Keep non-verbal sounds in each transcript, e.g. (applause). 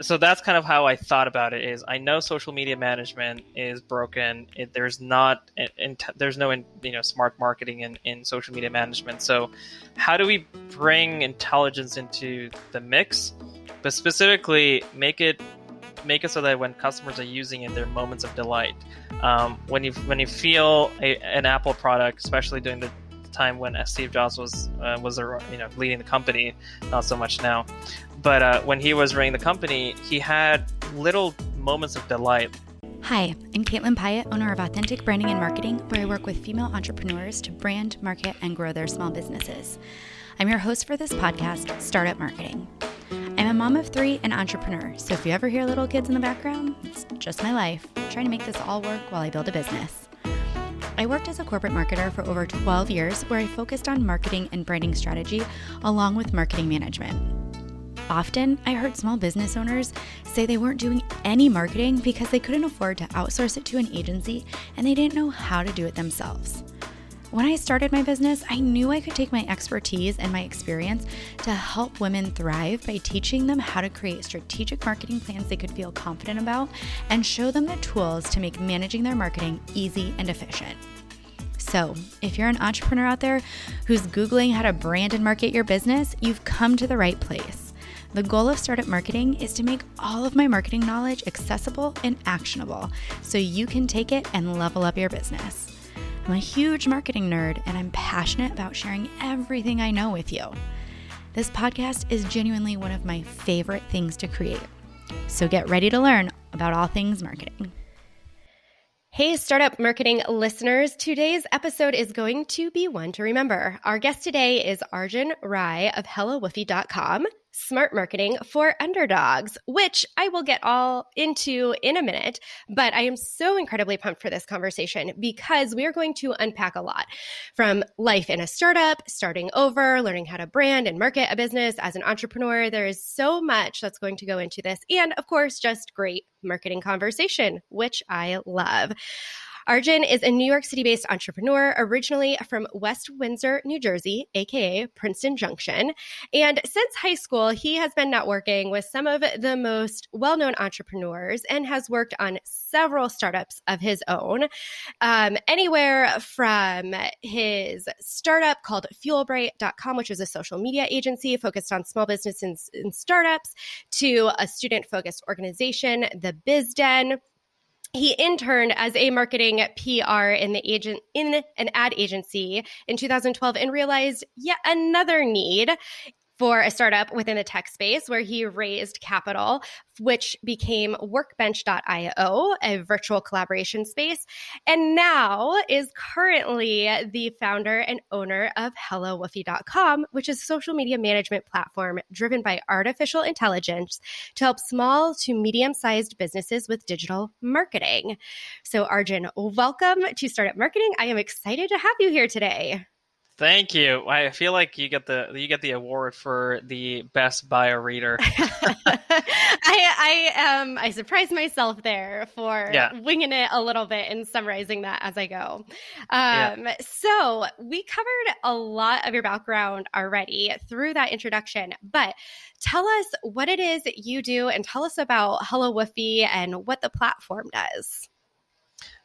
so that's kind of how I thought about it. Is I know social media management is broken. It, there's not, in, there's no, in, you know, smart marketing in, in social media management. So, how do we bring intelligence into the mix, but specifically make it make it so that when customers are using it, they're moments of delight. Um, when you when you feel a, an Apple product, especially during the time when Steve Jobs was uh, was you know leading the company, not so much now. But uh, when he was running the company, he had little moments of delight. Hi, I'm Caitlin Pyatt, owner of Authentic Branding and Marketing, where I work with female entrepreneurs to brand, market, and grow their small businesses. I'm your host for this podcast, Startup Marketing. I'm a mom of three and entrepreneur, so if you ever hear little kids in the background, it's just my life, trying to make this all work while I build a business. I worked as a corporate marketer for over 12 years, where I focused on marketing and branding strategy along with marketing management. Often, I heard small business owners say they weren't doing any marketing because they couldn't afford to outsource it to an agency and they didn't know how to do it themselves. When I started my business, I knew I could take my expertise and my experience to help women thrive by teaching them how to create strategic marketing plans they could feel confident about and show them the tools to make managing their marketing easy and efficient. So, if you're an entrepreneur out there who's Googling how to brand and market your business, you've come to the right place. The goal of Startup Marketing is to make all of my marketing knowledge accessible and actionable so you can take it and level up your business. I'm a huge marketing nerd and I'm passionate about sharing everything I know with you. This podcast is genuinely one of my favorite things to create. So get ready to learn about all things marketing. Hey, startup marketing listeners. Today's episode is going to be one to remember. Our guest today is Arjun Rai of HelloWoofy.com smart marketing for underdogs, which I will get all into in a minute. But I am so incredibly pumped for this conversation because we are going to unpack a lot from life in a startup, starting over, learning how to brand and market a business as an entrepreneur. There is so much that's going to go into this. And of course, just great marketing conversation, which I love. Arjun is a New York City based entrepreneur, originally from West Windsor, New Jersey, aka Princeton Junction. And since high school, he has been networking with some of the most well known entrepreneurs and has worked on several startups of his own, um, anywhere from his startup called Fuelbright.com, which is a social media agency focused on small business and, and startups, to a student focused organization, the BizDen he interned as a marketing PR in the agent in an ad agency in 2012 and realized yet another need for a startup within the tech space where he raised capital, which became workbench.io, a virtual collaboration space, and now is currently the founder and owner of HelloWoofy.com, which is a social media management platform driven by artificial intelligence to help small to medium sized businesses with digital marketing. So, Arjun, welcome to Startup Marketing. I am excited to have you here today. Thank you. I feel like you get the you get the award for the best bio reader. (laughs) I I um I surprised myself there for yeah. winging it a little bit and summarizing that as I go. Um, yeah. So we covered a lot of your background already through that introduction, but tell us what it is that you do and tell us about Hello Woofy and what the platform does.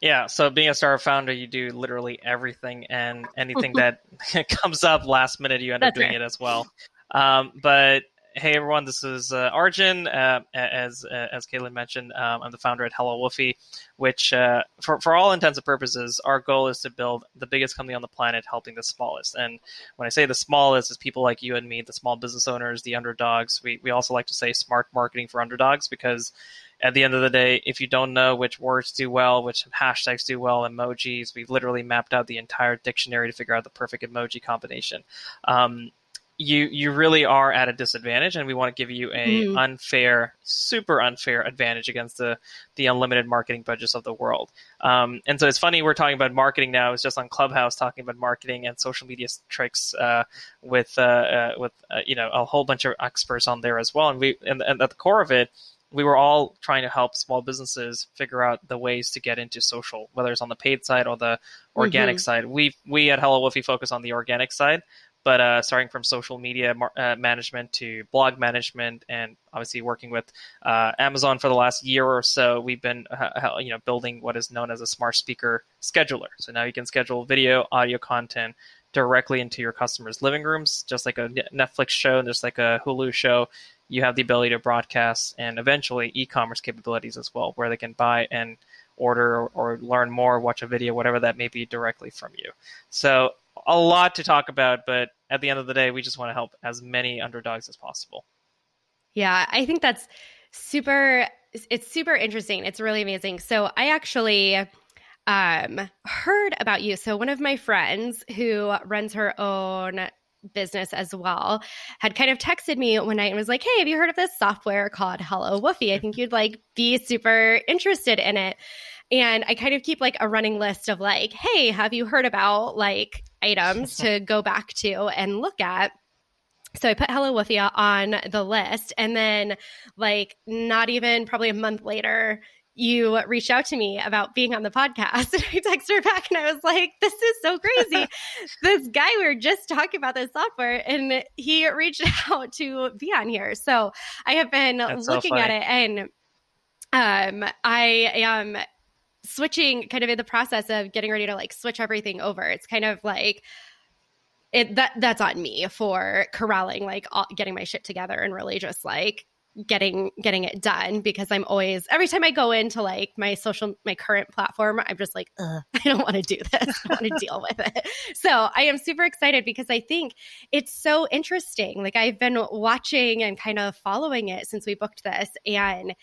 Yeah, so being a startup founder, you do literally everything, and anything that (laughs) (laughs) comes up last minute, you end up doing right. it as well. Um, but hey, everyone, this is uh, Arjun. Uh, as uh, as Caitlin mentioned, um, I'm the founder at Hello Woofy, which, uh, for for all intents and purposes, our goal is to build the biggest company on the planet, helping the smallest. And when I say the smallest, it's people like you and me, the small business owners, the underdogs. We we also like to say smart marketing for underdogs because at the end of the day, if you don't know which words do well, which hashtags do well, emojis, we've literally mapped out the entire dictionary to figure out the perfect emoji combination. Um, you you really are at a disadvantage, and we want to give you a mm. unfair, super unfair advantage against the the unlimited marketing budgets of the world. Um, and so it's funny we're talking about marketing now. It's just on Clubhouse talking about marketing and social media tricks uh, with uh, uh, with uh, you know a whole bunch of experts on there as well. And we and, and at the core of it we were all trying to help small businesses figure out the ways to get into social, whether it's on the paid side or the organic mm-hmm. side. We we at Hello Woofy focus on the organic side, but uh, starting from social media mar- uh, management to blog management, and obviously working with uh, Amazon for the last year or so, we've been uh, you know building what is known as a smart speaker scheduler. So now you can schedule video, audio content directly into your customers' living rooms, just like a Netflix show, and just like a Hulu show. You have the ability to broadcast and eventually e-commerce capabilities as well, where they can buy and order or, or learn more, watch a video, whatever that may be directly from you. So a lot to talk about, but at the end of the day, we just want to help as many underdogs as possible. Yeah, I think that's super. It's super interesting. It's really amazing. So I actually um, heard about you. So one of my friends who runs her own business as well had kind of texted me one night and was like, "Hey, have you heard of this software called Hello Woofy? I think you'd like be super interested in it." And I kind of keep like a running list of like, "Hey, have you heard about like items to (laughs) go back to and look at?" So I put Hello Woofy on the list and then like not even probably a month later, you reached out to me about being on the podcast. (laughs) And I texted her back and I was like, this is so crazy. (laughs) this guy, we were just talking about this software and he reached (laughs) out to be on here. So I have been That's looking so at it and um, I am switching kind of in the process of getting ready to like switch everything over. It's kind of like, it that that's on me for corralling like all, getting my shit together and really just like getting getting it done because I'm always every time I go into like my social my current platform I'm just like (laughs) I don't want to do this. I want to deal with it. So I am super excited because I think it's so interesting. Like I've been watching and kind of following it since we booked this and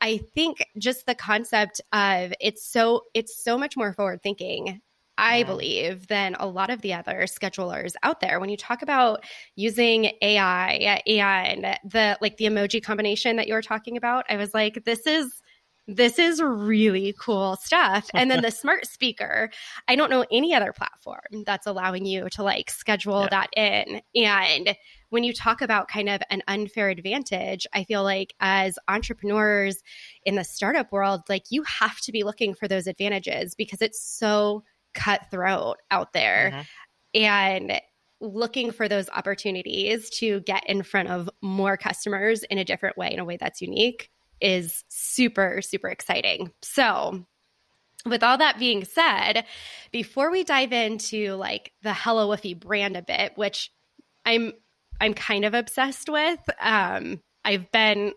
I think just the concept of it's so it's so much more forward thinking I believe, than a lot of the other schedulers out there. When you talk about using AI and the like the emoji combination that you were talking about, I was like, this is this is really cool stuff. And then the (laughs) smart speaker, I don't know any other platform that's allowing you to like schedule yeah. that in. And when you talk about kind of an unfair advantage, I feel like as entrepreneurs in the startup world, like you have to be looking for those advantages because it's so cutthroat out there. Mm-hmm. And looking for those opportunities to get in front of more customers in a different way, in a way that's unique, is super, super exciting. So, with all that being said, before we dive into like the Hello Woofy brand a bit, which I'm I'm kind of obsessed with, um, I've been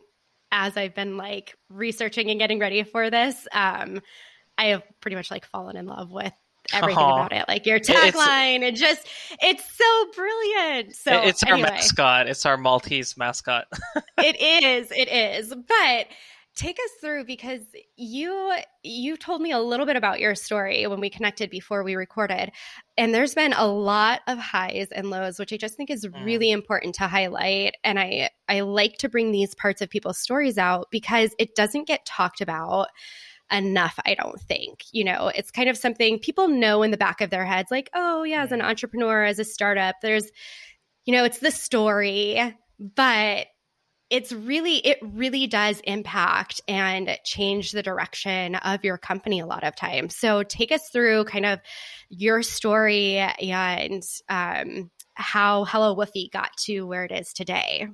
as I've been like researching and getting ready for this, um, I have pretty much like fallen in love with everything Aww. about it. Like your tagline, It just it's so brilliant. So it's our mascot. It's our Maltese mascot. (laughs) it is. It is. But take us through because you you told me a little bit about your story when we connected before we recorded and there's been a lot of highs and lows which i just think is mm. really important to highlight and i i like to bring these parts of people's stories out because it doesn't get talked about enough, I don't think. You know, it's kind of something people know in the back of their heads, like, oh, yeah, as an entrepreneur, as a startup, there's, you know, it's the story, but it's really it really does impact and change the direction of your company a lot of times. So take us through kind of your story and um, how hello woofy got to where it is today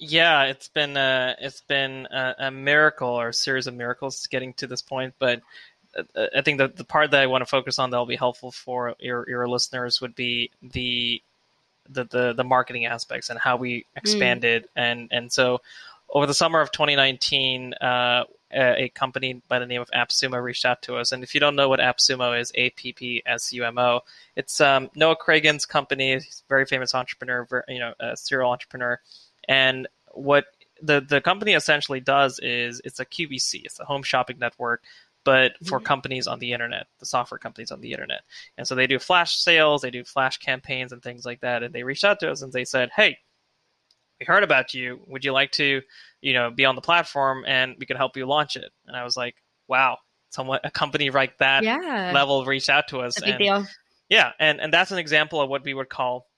yeah, it's been a, it's been a, a, miracle or a series of miracles getting to this point. But uh, I think the the part that I want to focus on that will be helpful for your your listeners would be the the the, the marketing aspects and how we mm. expanded mm. and and so over the summer of 2019. Uh, a, a company by the name of AppSumo reached out to us, and if you don't know what AppSumo is, A P P S U M O, it's um, Noah Kagan's company. He's a very famous entrepreneur, you know, a serial entrepreneur, and what the the company essentially does is it's a QVC, it's a home shopping network, but for mm-hmm. companies on the internet, the software companies on the internet. And so they do flash sales, they do flash campaigns and things like that. And they reached out to us and they said, "Hey, we heard about you. Would you like to, you know, be on the platform and we could help you launch it?" And I was like, "Wow." Someone, a company like that yeah. level reached out to us. And. Yeah, and, and that's an example of what we would call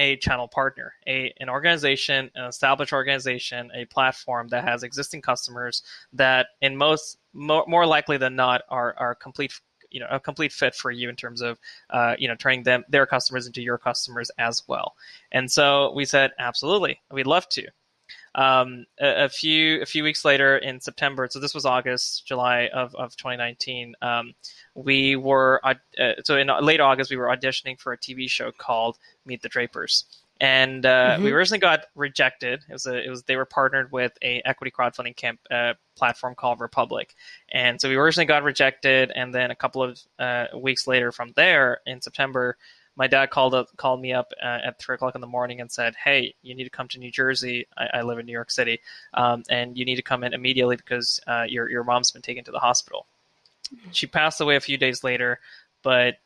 a channel partner, a an organization, an established organization, a platform that has existing customers that, in most more, more likely than not, are are complete you know a complete fit for you in terms of uh, you know turning them their customers into your customers as well. And so we said, absolutely, we'd love to. Um, a, a, few a few weeks later in September, so this was August, July of, of 2019. Um, we were uh, so in late August we were auditioning for a TV show called Meet the Drapers, and uh, mm-hmm. we originally got rejected. It was a, it was they were partnered with a equity crowdfunding camp uh, platform called Republic, and so we originally got rejected, and then a couple of uh, weeks later from there in September my dad called up, called me up uh, at three o'clock in the morning and said, "Hey, you need to come to New Jersey. I, I live in New York City, um, and you need to come in immediately because uh, your your mom's been taken to the hospital." She passed away a few days later, but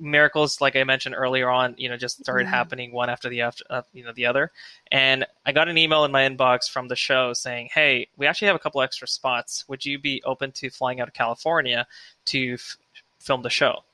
miracles, like I mentioned earlier on, you know, just started yeah. happening one after the after, uh, you know the other. And I got an email in my inbox from the show saying, "Hey, we actually have a couple extra spots. Would you be open to flying out of California to f- film the show?"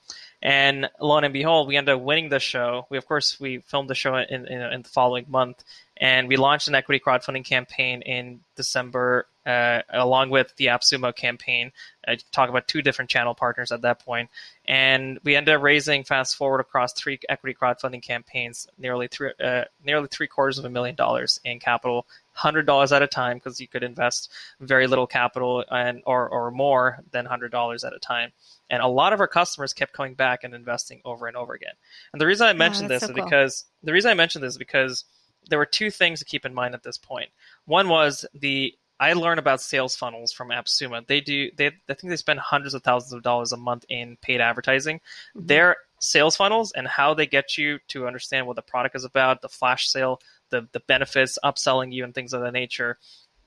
And lo and behold, we ended up winning the show. We, of course, we filmed the show in, in, in the following month, and we launched an equity crowdfunding campaign in December, uh, along with the AppSumo campaign. I talk about two different channel partners at that point. point, and we ended up raising, fast forward across three equity crowdfunding campaigns, nearly three, uh, nearly three quarters of a million dollars in capital, hundred dollars at a time, because you could invest very little capital and or or more than hundred dollars at a time. And a lot of our customers kept coming back and investing over and over again. And the reason I mentioned yeah, this so is cool. because the reason I mentioned this is because there were two things to keep in mind at this point. One was the I learned about sales funnels from AppSumo. They do they I think they spend hundreds of thousands of dollars a month in paid advertising. Mm-hmm. Their sales funnels and how they get you to understand what the product is about, the flash sale, the the benefits, upselling you and things of that nature.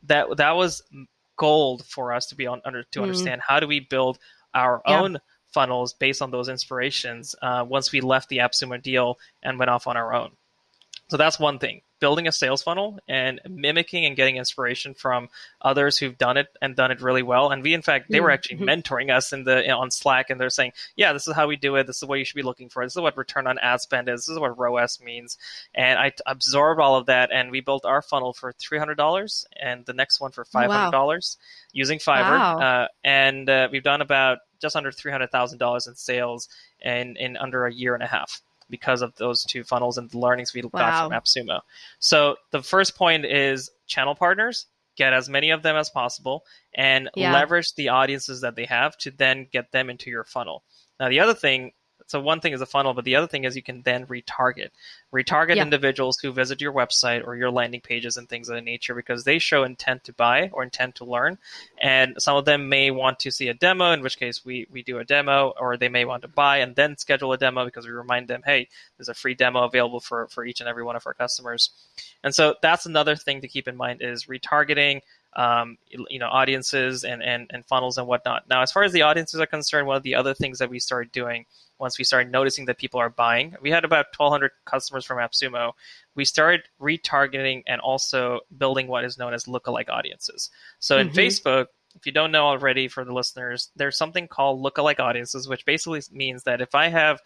That that was gold for us to be on under to mm-hmm. understand how do we build our yeah. own funnels based on those inspirations uh, once we left the AppSumo deal and went off on our own. So that's one thing building a sales funnel and mimicking and getting inspiration from others who've done it and done it really well. And we, in fact, they were actually mm-hmm. mentoring us in the on Slack, and they're saying, "Yeah, this is how we do it. This is what you should be looking for. This is what return on ad spend is. This is what ROAS means." And I absorbed all of that, and we built our funnel for three hundred dollars, and the next one for oh, five hundred dollars wow. using Fiverr. Wow. Uh, and uh, we've done about just under three hundred thousand dollars in sales in in under a year and a half because of those two funnels and the learnings we wow. got from AppSumo. So the first point is channel partners. Get as many of them as possible and yeah. leverage the audiences that they have to then get them into your funnel. Now, the other thing so one thing is a funnel, but the other thing is you can then retarget. Retarget yeah. individuals who visit your website or your landing pages and things of that nature because they show intent to buy or intent to learn. And some of them may want to see a demo, in which case we, we do a demo, or they may want to buy and then schedule a demo because we remind them, hey, there's a free demo available for, for each and every one of our customers. And so that's another thing to keep in mind is retargeting, um, you know, audiences and, and, and funnels and whatnot. Now, as far as the audiences are concerned, one of the other things that we started doing once we started noticing that people are buying. We had about 1,200 customers from AppSumo. We started retargeting and also building what is known as lookalike audiences. So in mm-hmm. Facebook, if you don't know already for the listeners, there's something called lookalike audiences, which basically means that if I have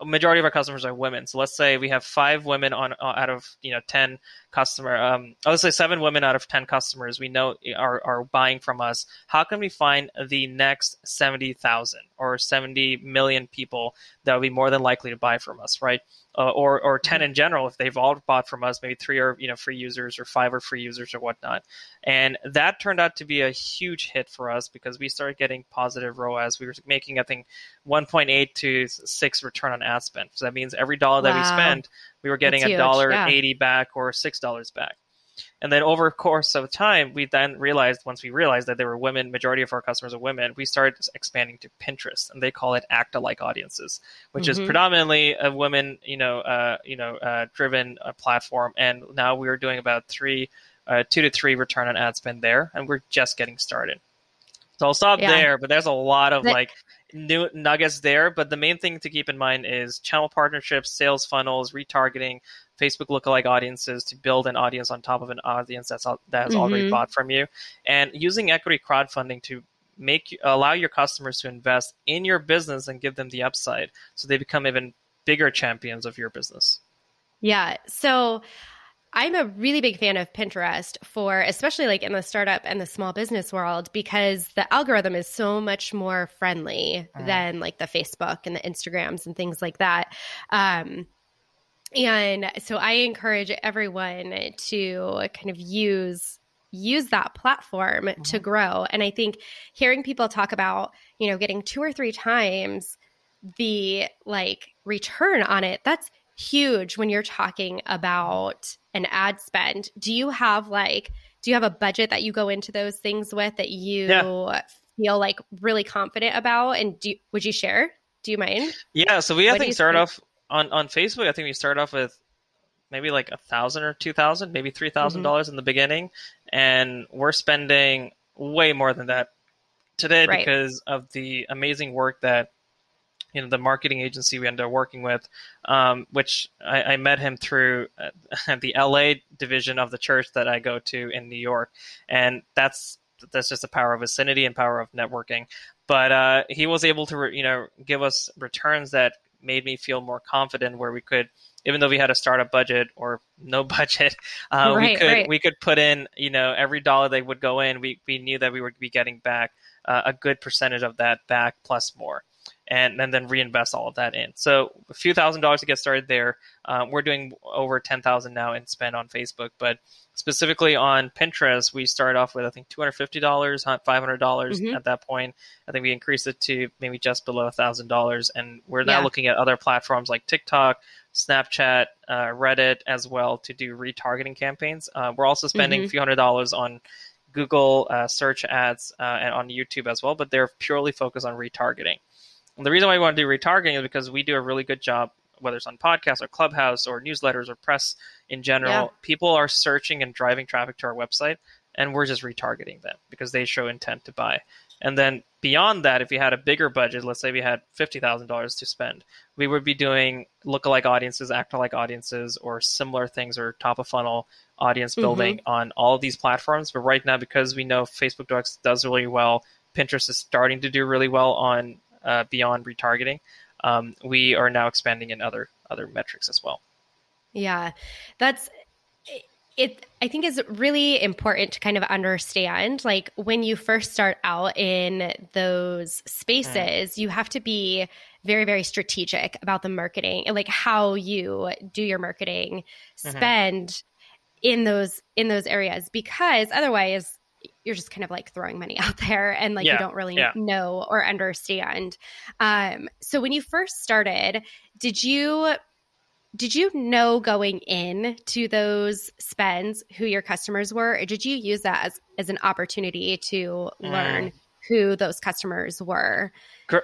a majority of our customers are women. So let's say we have five women on uh, out of you know ten customer. Um, let's say seven women out of ten customers we know are are buying from us. How can we find the next seventy thousand or seventy million people that would be more than likely to buy from us, right? uh, or or ten in general if they've all bought from us maybe three are you know free users or five are free users or whatnot and that turned out to be a huge hit for us because we started getting positive ROAS we were making I think 1.8 to 6 return on ad spend so that means every dollar that wow. we spent we were getting a dollar yeah. 80 back or six dollars back and then over course of time, we then realized once we realized that there were women, majority of our customers are women, we started expanding to Pinterest, and they call it act-alike audiences, which mm-hmm. is predominantly a women, you know, uh, you know, uh, driven uh, platform. And now we are doing about three, uh, two to three return on ad spend there, and we're just getting started. So I'll stop yeah. there, but there's a lot of like new nuggets there. But the main thing to keep in mind is channel partnerships, sales funnels, retargeting, Facebook lookalike audiences to build an audience on top of an audience that's that has mm-hmm. already bought from you, and using equity crowdfunding to make allow your customers to invest in your business and give them the upside, so they become even bigger champions of your business. Yeah. So I'm a really big fan of Pinterest for, especially like in the startup and the small business world, because the algorithm is so much more friendly uh-huh. than like the Facebook and the Instagrams and things like that. Um, and so I encourage everyone to kind of use use that platform mm-hmm. to grow. And I think hearing people talk about, you know, getting two or three times the like return on it, that's huge when you're talking about an ad spend. Do you have like do you have a budget that you go into those things with that you yeah. feel like really confident about and do would you share? Do you mind? Yeah, so we I think start off on on Facebook. I think we start off with maybe like a thousand or two thousand, maybe three thousand mm-hmm. dollars in the beginning, and we're spending way more than that today right. because of the amazing work that you know the marketing agency we ended up working with, um, which I, I, met him through uh, (laughs) the LA division of the church that I go to in New York, and that's that's just the power of vicinity and power of networking. But uh, he was able to you know give us returns that made me feel more confident, where we could even though we had a startup budget or no (laughs) budget, uh, right, we could right. we could put in you know every dollar they would go in, we we knew that we would be getting back uh, a good percentage of that back plus more. And, and then reinvest all of that in. So a few thousand dollars to get started there. Um, we're doing over ten thousand now in spend on Facebook, but specifically on Pinterest, we started off with I think two hundred fifty dollars, five hundred dollars mm-hmm. at that point. I think we increased it to maybe just below thousand dollars, and we're now yeah. looking at other platforms like TikTok, Snapchat, uh, Reddit as well to do retargeting campaigns. Uh, we're also spending mm-hmm. a few hundred dollars on Google uh, search ads uh, and on YouTube as well, but they're purely focused on retargeting. And the reason why we want to do retargeting is because we do a really good job, whether it's on podcasts or Clubhouse or newsletters or press in general. Yeah. People are searching and driving traffic to our website, and we're just retargeting them because they show intent to buy. And then beyond that, if you had a bigger budget, let's say we had fifty thousand dollars to spend, we would be doing lookalike audiences, act-alike audiences, or similar things, or top of funnel audience mm-hmm. building mm-hmm. on all of these platforms. But right now, because we know Facebook does does really well, Pinterest is starting to do really well on uh, beyond retargeting. Um, we are now expanding in other other metrics as well. Yeah, that's it i think is really important to kind of understand like when you first start out in those spaces mm. you have to be very very strategic about the marketing and like how you do your marketing mm-hmm. spend in those in those areas because otherwise you're just kind of like throwing money (laughs) out there and like yeah. you don't really yeah. know or understand um so when you first started did you did you know going in to those spends who your customers were or did you use that as, as an opportunity to learn mm. who those customers were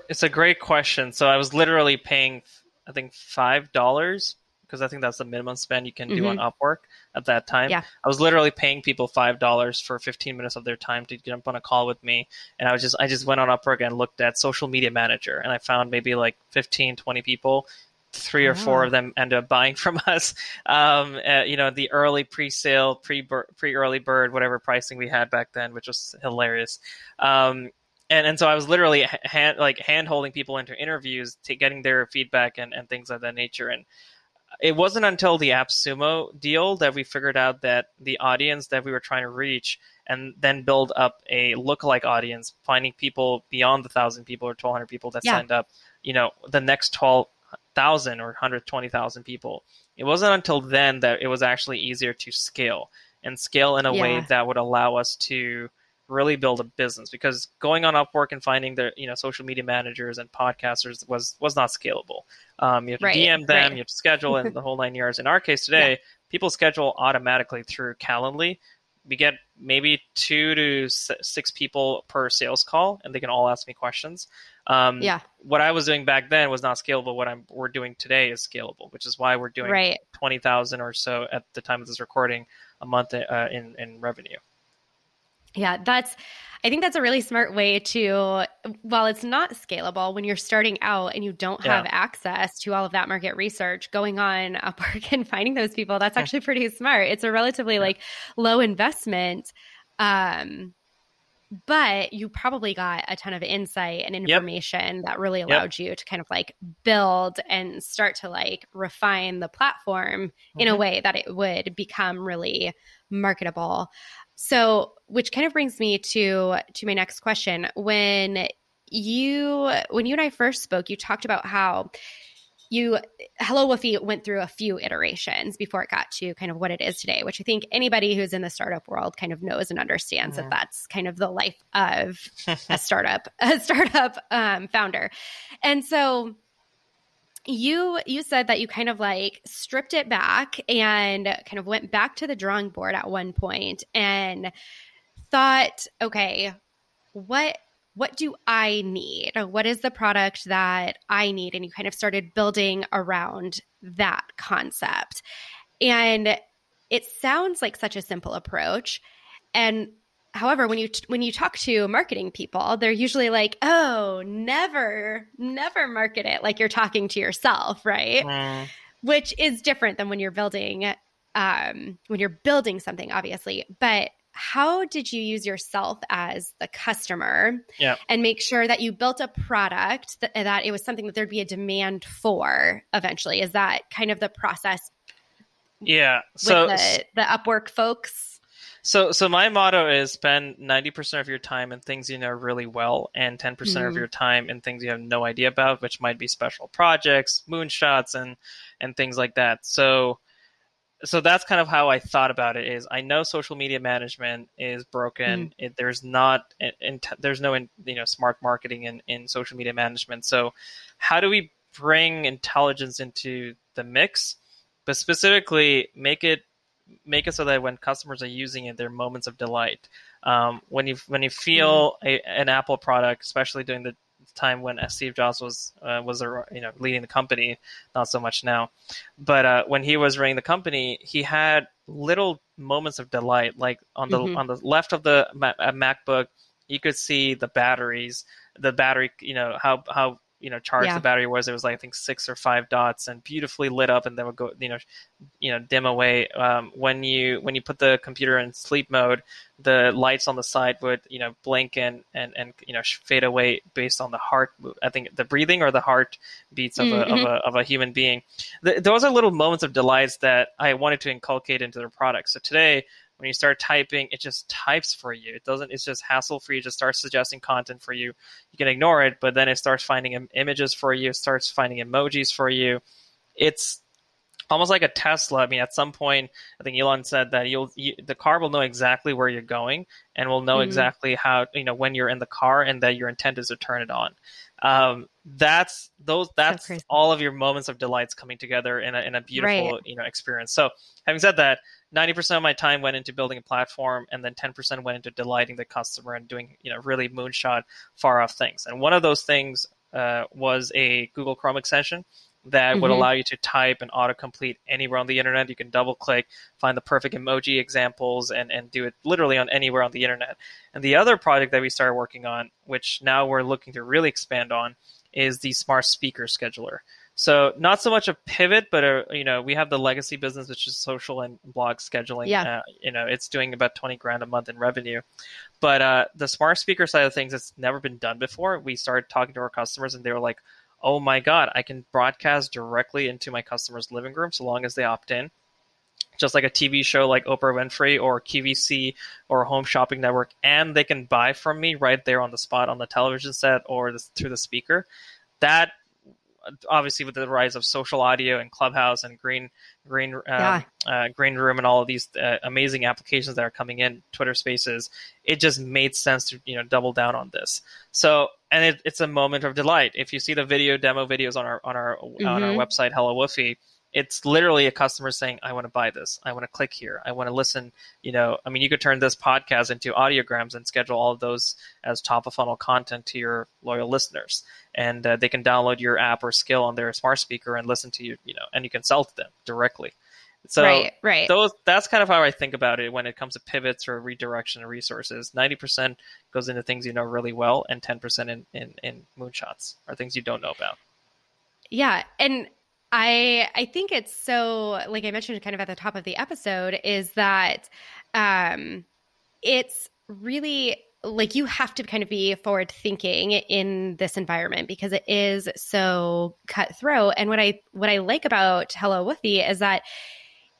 it's a great question so i was literally paying i think five dollars because i think that's the minimum spend you can do mm-hmm. on upwork at that time yeah. i was literally paying people five dollars for 15 minutes of their time to jump on a call with me and i was just i just went on upwork and looked at social media manager and i found maybe like 15 20 people three or four of them end up buying (laughs) from us. Um, uh, you know, the early pre-sale, pre pre early bird, whatever pricing we had back then, which was hilarious. Um, and and so I was literally hand like hand holding people into interviews, to getting their feedback and, and things of that nature. And it wasn't until the AppSumo deal that we figured out that the audience that we were trying to reach and then build up a lookalike audience, finding people beyond the thousand people or 1,200 people that yeah. signed up. You know, the next 12 thousand or 120,000 people. It wasn't until then that it was actually easier to scale and scale in a yeah. way that would allow us to really build a business because going on Upwork and finding the you know social media managers and podcasters was was not scalable. Um, you have to right, DM them, right. you have to schedule, and the whole nine yards. In our case today, yeah. people schedule automatically through Calendly. We get maybe two to six people per sales call, and they can all ask me questions. Um, yeah. What I was doing back then was not scalable. What I'm we're doing today is scalable, which is why we're doing right. twenty thousand or so at the time of this recording a month uh, in in revenue. Yeah, that's. I think that's a really smart way to, while it's not scalable when you're starting out and you don't have yeah. access to all of that market research, going on Upwork (laughs) and finding those people, that's actually pretty smart. It's a relatively yeah. like low investment um, but you probably got a ton of insight and information yep. that really allowed yep. you to kind of like build and start to like refine the platform mm-hmm. in a mm-hmm. way that it would become really marketable. So, which kind of brings me to to my next question. When you when you and I first spoke, you talked about how you Hello Woofy went through a few iterations before it got to kind of what it is today, which I think anybody who's in the startup world kind of knows and understands that that's kind of the life of (laughs) a startup, a startup um, founder. And so you you said that you kind of like stripped it back and kind of went back to the drawing board at one point and thought, okay, what what do I need? What is the product that I need? And you kind of started building around that concept. And it sounds like such a simple approach. And however, when you when you talk to marketing people, they're usually like, "Oh, never, never market it like you're talking to yourself, right?" Mm. Which is different than when you're building um, when you're building something, obviously. But how did you use yourself as the customer? Yeah. and make sure that you built a product that, that, it was something that there'd be a demand for eventually. Is that kind of the process? Yeah. So the, the upwork folks? So so my motto is spend 90% of your time in things you know really well and 10% mm hmm of mm-hmm. your time in things you have no idea about which might be special projects moonshots and and things like that. So so that's kind of how I thought about it. Is I know social media management is broken. Mm. It, there's not, in, there's no, in, you know, smart marketing in, in social media management. So, how do we bring intelligence into the mix, but specifically make it make it so that when customers are using it, they're moments of delight. Um, when you when you feel mm. a, an Apple product, especially during the time when Steve Jobs was uh, was a, you know leading the company, not so much now. But uh, when he was running the company, he had little moments of delight. Like on the mm-hmm. on the left of the uh, MacBook, you could see the batteries, the battery, you know how how you know charged yeah. the battery was. It was like I think six or five dots and beautifully lit up, and then would go you know you know dim away. Um, when you when you put the computer in sleep mode, the lights on the side would you know blink and and and you know fade away based on the heart. I think the breathing or the heart beats of, mm-hmm. a, of a of a human being. The, those are little moments of delights that I wanted to inculcate into their product. So today when you start typing, it just types for you. It doesn't. It's just hassle free. It just starts suggesting content for you. You can ignore it, but then it starts finding Im- images for you. It starts finding emojis for you. It's almost like a Tesla. I mean, at some point, I think Elon said that you'll you, the car will know exactly where you're going and will know mm-hmm. exactly how you know when you're in the car and that your intent is to turn it on. Um, that's those. That's so all of your moments of delights coming together in a in a beautiful right. you know experience. So, having said that, 90% of my time went into building a platform and then 10% went into delighting the customer and doing you know really moonshot far off things and one of those things uh, was a google chrome extension that mm-hmm. would allow you to type and autocomplete anywhere on the internet you can double click find the perfect emoji examples and, and do it literally on anywhere on the internet and the other project that we started working on which now we're looking to really expand on is the smart speaker scheduler so not so much a pivot, but a, you know we have the legacy business, which is social and blog scheduling. Yeah. Uh, you know it's doing about twenty grand a month in revenue, but uh, the smart speaker side of things, it's never been done before. We started talking to our customers, and they were like, "Oh my god, I can broadcast directly into my customer's living room so long as they opt in." Just like a TV show like Oprah Winfrey or QVC or Home Shopping Network, and they can buy from me right there on the spot on the television set or the, through the speaker. That obviously with the rise of social audio and Clubhouse and Green Green um, yeah. uh, Green Room and all of these uh, amazing applications that are coming in, Twitter Spaces, it just made sense to you know double down on this. So and it, it's a moment of delight. If you see the video demo videos on our on our mm-hmm. on our mm-hmm. website, Hello Woofy, it's literally a customer saying, I want to buy this. I want to click here. I want to listen. You know, I mean, you could turn this podcast into audiograms and schedule all of those as top of funnel content to your loyal listeners. And uh, they can download your app or skill on their smart speaker and listen to you, you know, and you can sell to them directly. So right, right. Those that's kind of how I think about it when it comes to pivots or redirection of resources. Ninety percent goes into things you know really well, and ten percent in, in in moonshots or things you don't know about. Yeah, and I I think it's so like I mentioned kind of at the top of the episode is that um it's really like you have to kind of be forward thinking in this environment because it is so cutthroat. And what I what I like about Hello Woofy is that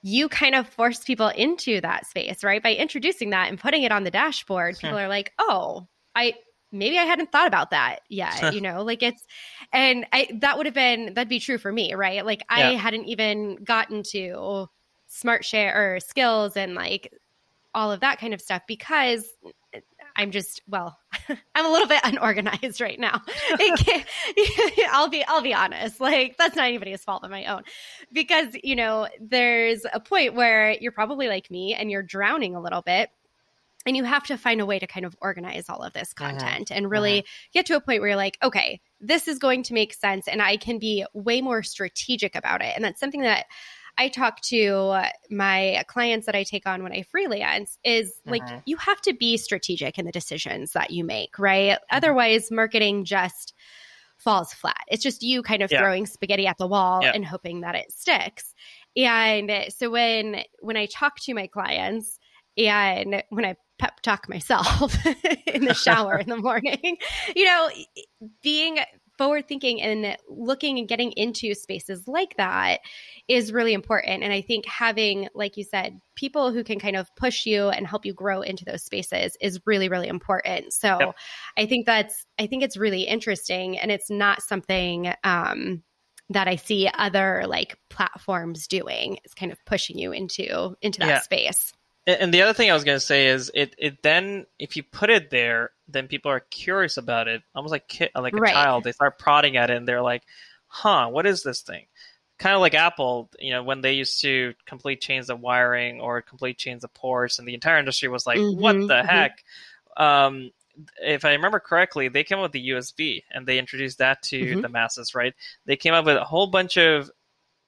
you kind of force people into that space, right? By introducing that and putting it on the dashboard, people are like, "Oh, I maybe I hadn't thought about that yet." (laughs) you know, like it's and I that would have been that'd be true for me, right? Like I hadn't even gotten to smart share or skills and like all of that kind of stuff because I'm just well, (laughs) I'm a little bit (laughs) unorganized right now. I'll be I'll be honest. Like that's not anybody's fault but my own. Because, you know, there's a point where you're probably like me and you're drowning a little bit and you have to find a way to kind of organize all of this uh-huh. content uh-huh. and really uh-huh. get to a point where you're like, okay, this is going to make sense and I can be way more strategic about it. And that's something that I talk to my clients that I take on when I freelance is like mm-hmm. you have to be strategic in the decisions that you make, right? Mm-hmm. Otherwise, marketing just falls flat. It's just you kind of yeah. throwing spaghetti at the wall and hoping that it sticks. And so when when I talk to my clients and when I pep talk myself (laughs) in the shower in the morning, (laughs) you know, being forward thinking and looking and getting into spaces like that is really important. And I think having, like you said, people who can kind of push you and help you grow into those spaces is really, really important. So yep. I think that's, I think it's really interesting and it's not something, um, that I see other like platforms doing. It's kind of pushing you into into that yeah. space. And the other thing I was going to say is it, it then if you put it there, then people are curious about it, almost like kid, like a right. child. They start prodding at it, and they're like, "Huh, what is this thing?" Kind of like Apple, you know, when they used to complete change the wiring or complete change the ports, and the entire industry was like, mm-hmm, "What the mm-hmm. heck?" Um, if I remember correctly, they came up with the USB and they introduced that to mm-hmm. the masses, right? They came up with a whole bunch of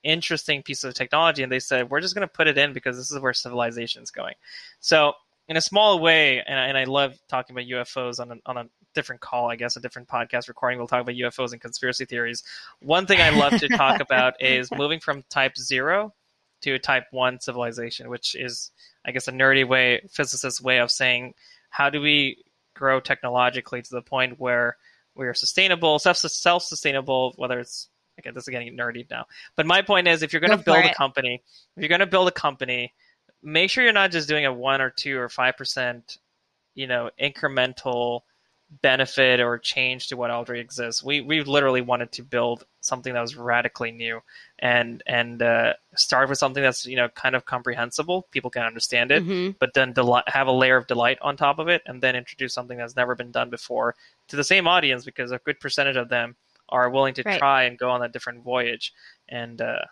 interesting piece of technology and they said we're just going to put it in because this is where civilization is going. So in a small way and, and i love talking about ufos on a, on a different call i guess a different podcast recording we'll talk about ufos and conspiracy theories. One thing i love to talk (laughs) about is moving from type zero to a type one civilization which is i guess a nerdy way physicist way of saying how do we grow technologically to the point where we are sustainable self self-sustainable whether it's Okay, this is getting nerdy now. But my point is, if you're going to build a company, if you're going to build a company, make sure you're not just doing a one or two or five percent, you know, incremental benefit or change to what already exists. We we literally wanted to build something that was radically new and and uh, start with something that's you know kind of comprehensible, people can understand it, mm-hmm. but then have a layer of delight on top of it, and then introduce something that's never been done before to the same audience because a good percentage of them are willing to right. try and go on a different voyage. And uh,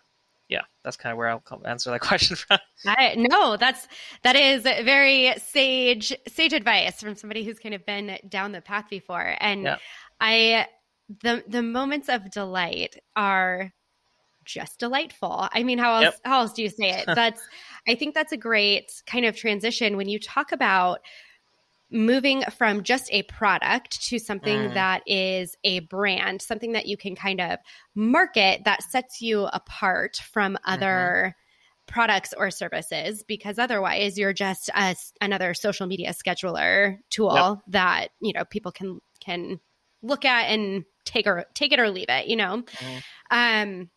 yeah, that's kind of where I'll answer that (laughs) question from. I, no, that's that is very sage sage advice from somebody who's kind of been down the path before. And yeah. I the the moments of delight are just delightful. I mean, how else yep. how else do you say it? (laughs) That's I think that's a great kind of transition when you talk about moving from just a product to something mm. that is a brand, something that you can kind of market that sets you apart from other. Mm-hmm products or services because otherwise you're just a, another social media scheduler tool yep. that you know people can can look at and take or take it or leave it you know mm. um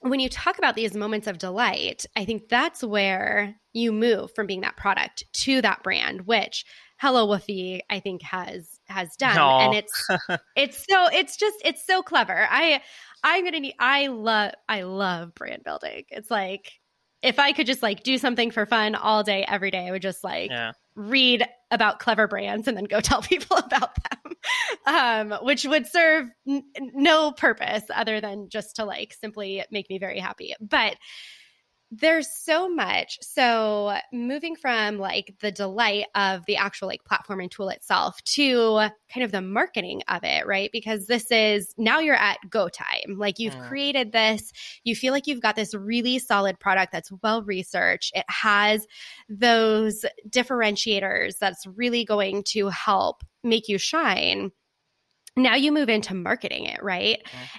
when you talk about these moments of delight i think that's where you move from being that product to that brand which Hello Woofy, I think has has done, Aww. and it's (laughs) it's so it's just it's so clever. I I'm gonna need I love I love brand building. It's like if I could just like do something for fun all day every day, I would just like yeah. read about clever brands and then go (laughs) tell people about them, um, which would serve n- no purpose other than just to like simply make me very happy. But there's so much. So moving from like the delight of the actual like platform and tool itself to kind of the marketing of it, right? Because this is now you're at go time. Like you've mm. created this, you feel like you've got this really solid product that's well researched. It has those differentiators that's really going to help make you shine. Now you move into marketing it, right?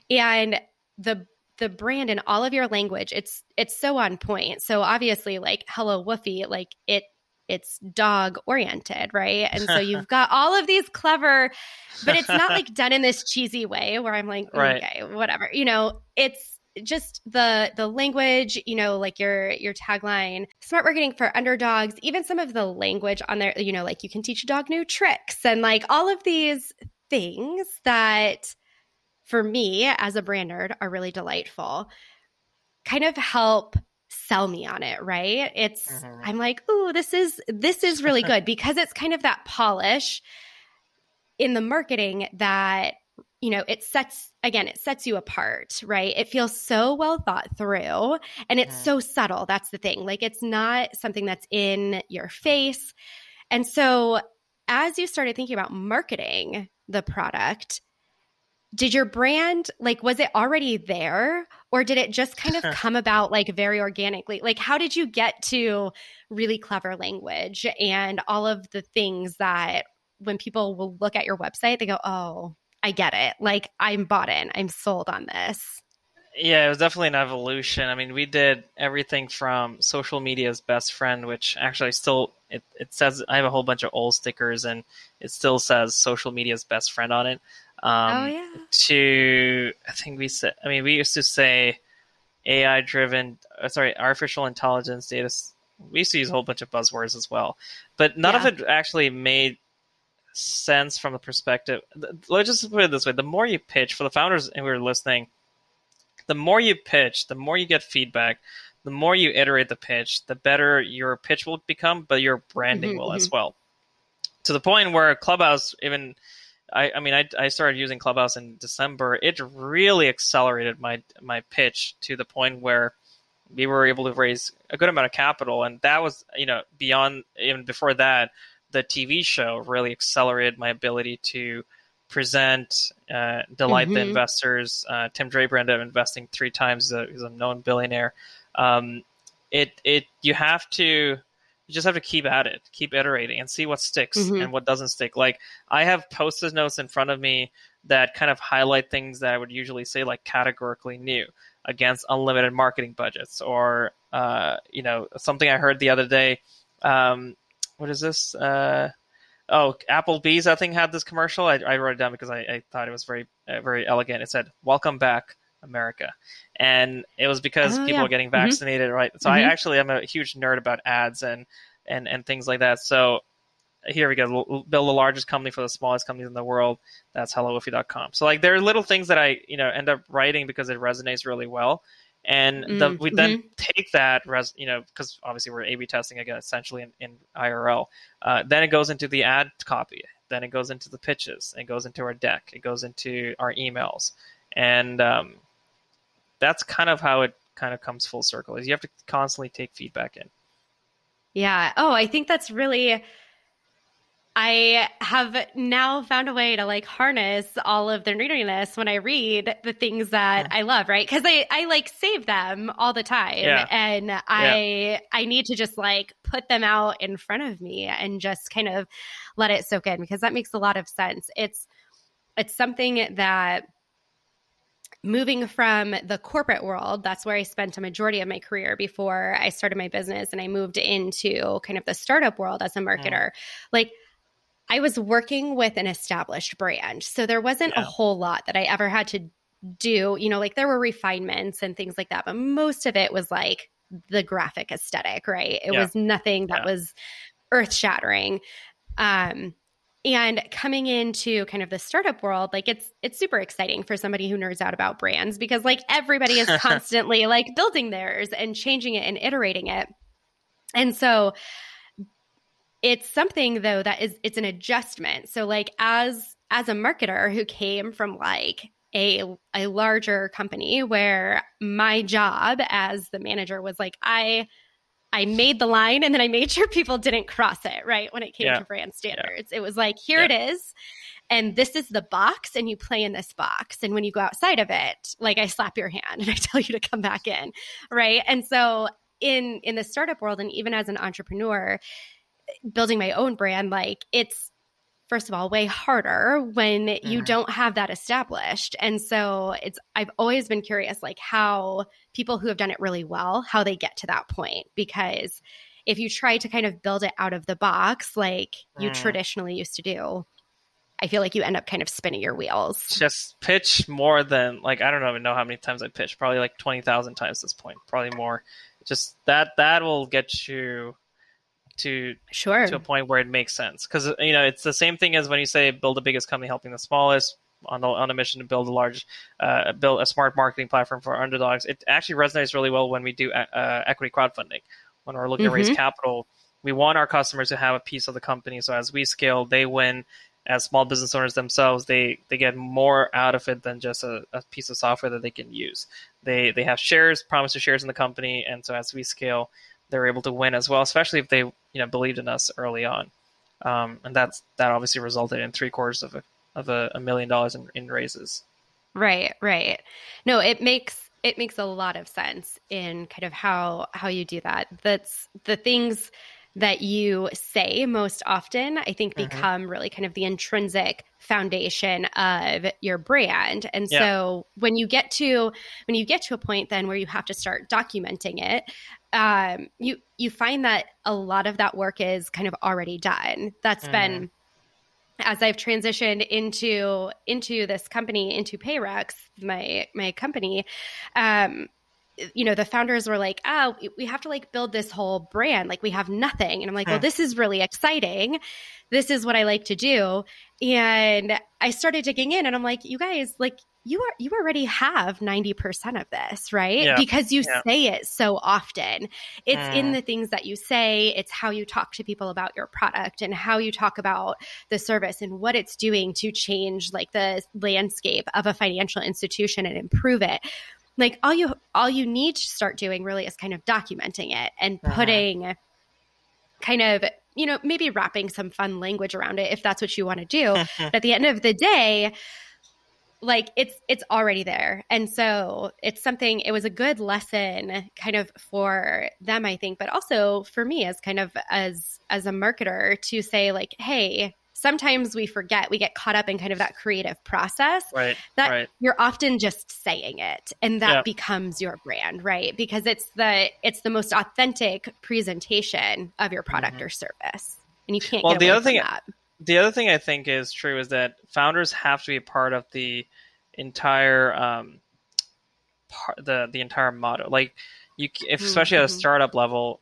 Mm. And the the brand and all of your language it's it's so on point so obviously like hello woofy like it it's dog oriented, right? And so you've (laughs) got all of these clever, but it's not like (laughs) done in this cheesy way where I'm like, right. okay, whatever. You know, it's just the the language you know like your your tagline smart marketing for underdogs even some of the language on there you know like you can teach a dog new tricks and like all of these things that for me as a brand nerd are really delightful kind of help sell me on it, right? It's mm-hmm. I'm like, "Ooh, this is this is really (laughs) good because it's kind of that polish in the marketing that you know, it sets again, it sets you apart, right? It feels so well thought through and it's mm-hmm. so subtle. That's the thing. Like it's not something that's in your face. And so as you started thinking about marketing the product, did your brand like was it already there or did it just kind of (laughs) come about like very organically? Like how did you get to really clever language and all of the things that when people will look at your website they go oh i get it. Like i'm bought in. I'm sold on this. Yeah it was definitely an evolution. I mean we did everything from social media's best friend which actually still it, it says i have a whole bunch of old stickers and it still says social media's best friend on it um, oh yeah. To I think we said. I mean, we used to say AI driven. Uh, sorry, artificial intelligence data. We used to use a whole bunch of buzzwords as well, but none yeah. of it actually made sense from the perspective. Let's just put it this way: the more you pitch for the founders and we were listening, the more you pitch, the more you get feedback, the more you iterate the pitch, the better your pitch will become, but your branding mm-hmm, will mm-hmm. as well. To the point where Clubhouse even I, I mean, I, I started using Clubhouse in December. It really accelerated my my pitch to the point where we were able to raise a good amount of capital, and that was you know beyond even before that, the TV show really accelerated my ability to present, uh, delight mm-hmm. the investors. Uh, Tim Draper ended up investing three times. He's a, he's a known billionaire. Um, it it you have to you just have to keep at it, keep iterating, and see what sticks mm-hmm. and what doesn't stick. Like I have post-it notes in front of me that kind of highlight things that I would usually say like categorically new against unlimited marketing budgets, or uh, you know something I heard the other day. Um, what is this? Uh, oh, Applebee's I think had this commercial. I, I wrote it down because I, I thought it was very uh, very elegant. It said "Welcome back." America. And it was because oh, people yeah. are getting mm-hmm. vaccinated, mm-hmm. right? So mm-hmm. I actually am a huge nerd about ads and and and things like that. So here we go. Build the largest company for the smallest companies in the world. That's HelloWoofy.com. So like there are little things that I you know end up writing because it resonates really well. And the, mm, we mm-hmm. then take that, res, you know, because obviously we're A/B testing again, essentially in, in IRL. Uh, then it goes into the ad copy. Then it goes into the pitches. It goes into our deck. It goes into our emails. And um, that's kind of how it kind of comes full circle is you have to constantly take feedback in. Yeah. Oh i think that's really i have now found a way to like harness all of the nerdiness when i read the things that i love right? Because i i like save them all the time. Yeah. and i yeah. i need to just like put them out in front of me and just kind of let it soak in because that makes a lot of sense. It's it's something that moving from the corporate world, that's where I spent a majority of my career before I started my business and I moved into kind of the startup world as a marketer. Like, I was working with an established brand. So there wasn't yeah. a whole lot that I ever had to do. You know, like there were refinements and things like that, but most of it was like the graphic aesthetic, right? It yeah. was nothing that yeah. was earth shattering. Um, and coming into kind of the startup world like it's it's super exciting for somebody who nerds out about brands because like everybody is (laughs) constantly like building theirs and changing it and iterating it. And so it's something though that is it's an adjustment. So like as as a marketer who came from like a a larger company where my job as the manager was like i I made the line and then I made sure people didn't cross it, right? When it came yeah. to brand standards. Yeah. It was like, here yeah. it is. And this is the box, and you play in this box. And when you go outside of it, like I slap your hand (laughs) and I tell you to come back in. Right. And so in in the startup world and even as an entrepreneur, building my own brand, like it's first of all way harder when mm. you mm-hmm. don't have that established and so it's i've always been curious like how people who have done it really well how they get to that point because if you try to kind of build it out of the box like you Mm. traditionally used to do, I feel like you end up kind of spinning your wheels. just pitch more than like I don't even know how many times I pitched. Probably like twenty thousand times this point. Probably more. Just that that will get you to Sure. to a point where it makes sense. Because you know it's the same thing as when you say build the biggest company helping the smallest on the on a mission to build a large uh, build a smart marketing platform for underdogs. It actually resonates really well when we do uh, equity crowdfunding. When we're looking to raise Mhm. capital we want our customers to have a piece of the company. So as we scale they win. As small business owners themselves they they get more out of it than just a, a piece of software that they can use. They they have shares promise to shares in the company. And so as we scale they're able to win as well, especially if they you know believed in us early on. Um, and that's that obviously resulted in three quarters of a of a, a million dollars in, in raises. Right, right. No, it makes it makes a lot of sense in kind of how how you do that. That's the things that you say most often, I think Mhm. become really kind of the intrinsic foundation of your brand. And Yeah. so when you get to when you get to a point then where you have to start documenting it, um, you you find that a lot of that work is kind of already done. That's Mhm. been as I've transitioned into into this company, into Payrex, my my company, um, you know, the founders were like, "Oh, we have to like build this whole brand. Like we have nothing." And I'm like, "Well, this is really exciting. This is what I like to do." And I started digging in, and I'm like, "You guys, like." You are you already have 90% of this, right? Yeah. Because you Yeah. say it so often. It's in Mm. the things that you say, it's how you talk to people about your product and how you talk about the service and what it's doing to change like the landscape of a financial institution and improve it like all you all you need to start doing really is kind of documenting it and Mhm. putting kind of you know maybe wrapping some fun language around it if that's what you want to do (laughs) but at the end of the day like it's it's already there and so it's something it was a good lesson kind of for them i think but also for me as kind of as as a marketer to say like hey sometimes we forget we get caught up in kind of that creative process Right. that right. you're often just saying it and that Yeah. becomes your brand right because it's the it's the most authentic presentation of your product Mhm. or service and you can't Well, get the other from thing- that The other thing I think is true is that founders have to be part of the entire um, part, the the entire motto. Like you, if, especially at a Mhm. startup level,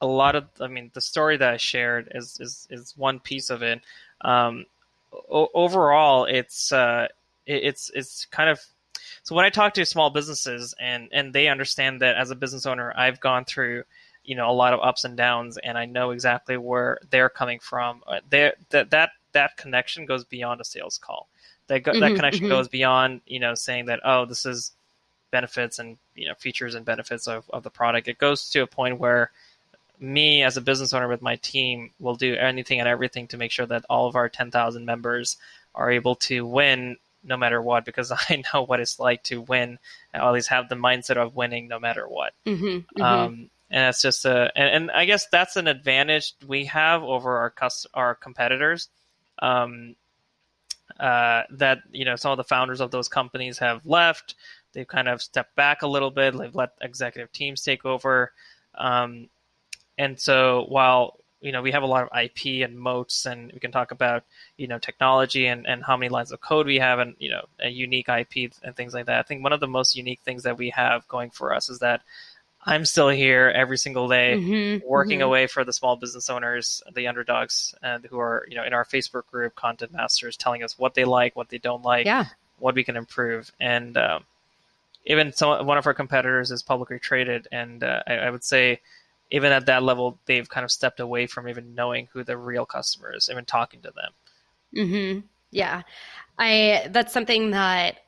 a lot of I mean the story that I shared is is is one piece of it. Um, o- overall, it's uh, it's it's kind of so when I talk to small businesses and and they understand that as a business owner, I've gone through you know a lot of ups and downs, and I know exactly where they're coming from. Uh, There that that that connection goes beyond a sales call. That go, that Mhm, connection mhm. goes beyond you know saying that oh this is benefits and you know features and benefits of, of the product. It goes to a point where me as a business owner with my team will do anything and everything to make sure that all of our 10,000 members are able to win no matter what because (laughs) I know what it's like to win I always have the mindset of winning no matter what. Mhm, mhm. Um, and that's just a, and, and I guess that's an advantage we have over our cus- our competitors. Um, uh, that you know some of the founders of those companies have left. They've kind of stepped back a little bit. They've let executive teams take over. Um, and so while you know we have a lot of IP and moats, and we can talk about you know technology and, and how many lines of code we have, and you know a unique IP and things like that. I think one of the most unique things that we have going for us is that I'm still here every single day Mhm, working mhm. away for the small business owners, the underdogs, and who are you know in our Facebook group, content masters, telling us what they like, what they don't like, yeah what we can improve, and um, even some one of our competitors is publicly traded, and uh, I, I would say even at that level, they've kind of stepped away from even knowing who the real customer is, even talking to them. hmm Yeah, I that's something that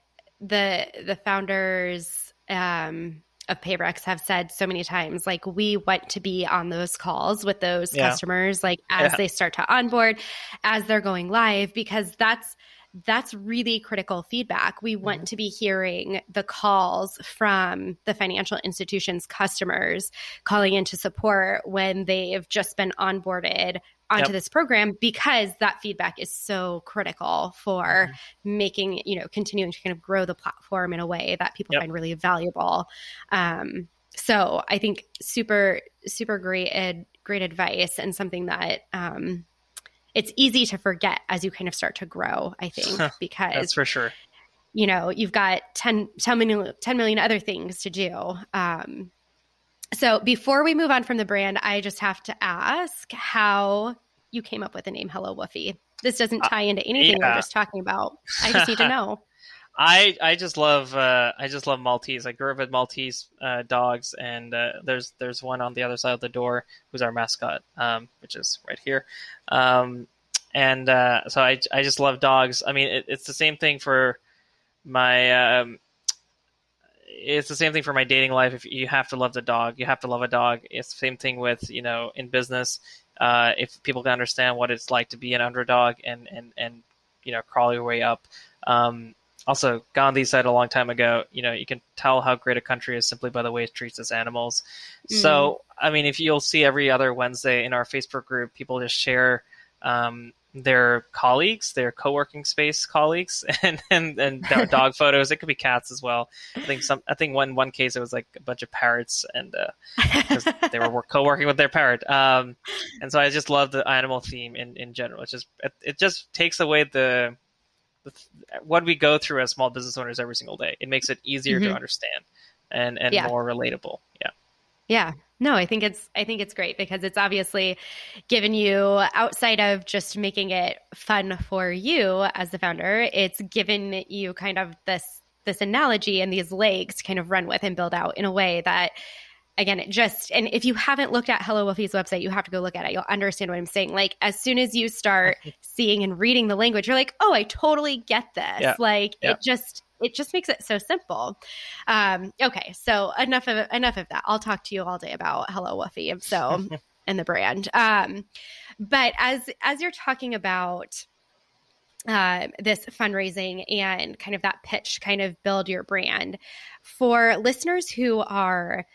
the the founders um, of Payrex have said so many times. Like we want to be on those calls with those Yeah. customers, like as Yeah. they start to onboard, as they're going live, because that's that's really critical feedback. We want to be hearing the calls from the financial institution's customers calling into support when they've just been onboarded onto Yep. this program because that feedback is so critical for making, you know, continuing to kind of grow the platform in a way that people Yep. find really valuable. Um, so I think super, super great and great advice and something that um, it's easy to forget as you kind of start to grow, I (laughs) think, because that's for sure. You know, you've got 10, 10, million, 10 million other things to do. Um, so before we move on from the brand, I just have to ask how you came up with the name Hello Woofy. This doesn't uh, tie into anything yeah. we're just talking about. I just need to (laughs) know. I I just love uh, I just love Maltese. I grew up with Maltese uh, dogs, and uh, there's there's one on the other side of the door who's our mascot, um, which is right here. Um, and uh, so I I just love dogs. I mean, it, it's the same thing for my. Um, it's the same thing for my dating life. If you have to love the dog, you have to love a dog. It's the same thing with you know in business. Uh, if people can understand what it's like to be an underdog and and and you know crawl your way up. Um, also, Gandhi said a long time ago, you know, you can tell how great a country is simply by the way it treats its animals. Mm. So, I mean, if you'll see every other Wednesday in our Facebook group, people just share um, their colleagues, their co-working space colleagues, (laughs) and and, and (laughs) dog photos. It could be cats as well. I think some. I think one one case it was like a bunch of parrots, and uh, they were co-working with their parrot. Um, and so I just love the animal theme in in general. It just it, it just takes away the what we go through as small business owners every single day. It makes it easier mm-hmm. to understand and and yeah. more relatable. Yeah. Yeah. No, I think it's I think it's great because it's obviously given you outside of just making it fun for you as the founder, it's given you kind of this this analogy and these legs to kind of run with and build out in a way that again, it just, and if you haven't looked at Hello Woofy's website, you have to go look at it. You'll understand what I'm saying. Like, as soon as you start (laughs) seeing and reading the language, you're like, oh, I totally get this. Yeah. Like, yeah. it just, it just makes it so simple. Um, okay, so enough of enough of that. I'll talk to you all day about Hello Woofy. So (laughs) and the brand. Um, but as as you're talking about uh, this fundraising and kind of that pitch, kind of build your brand for listeners who are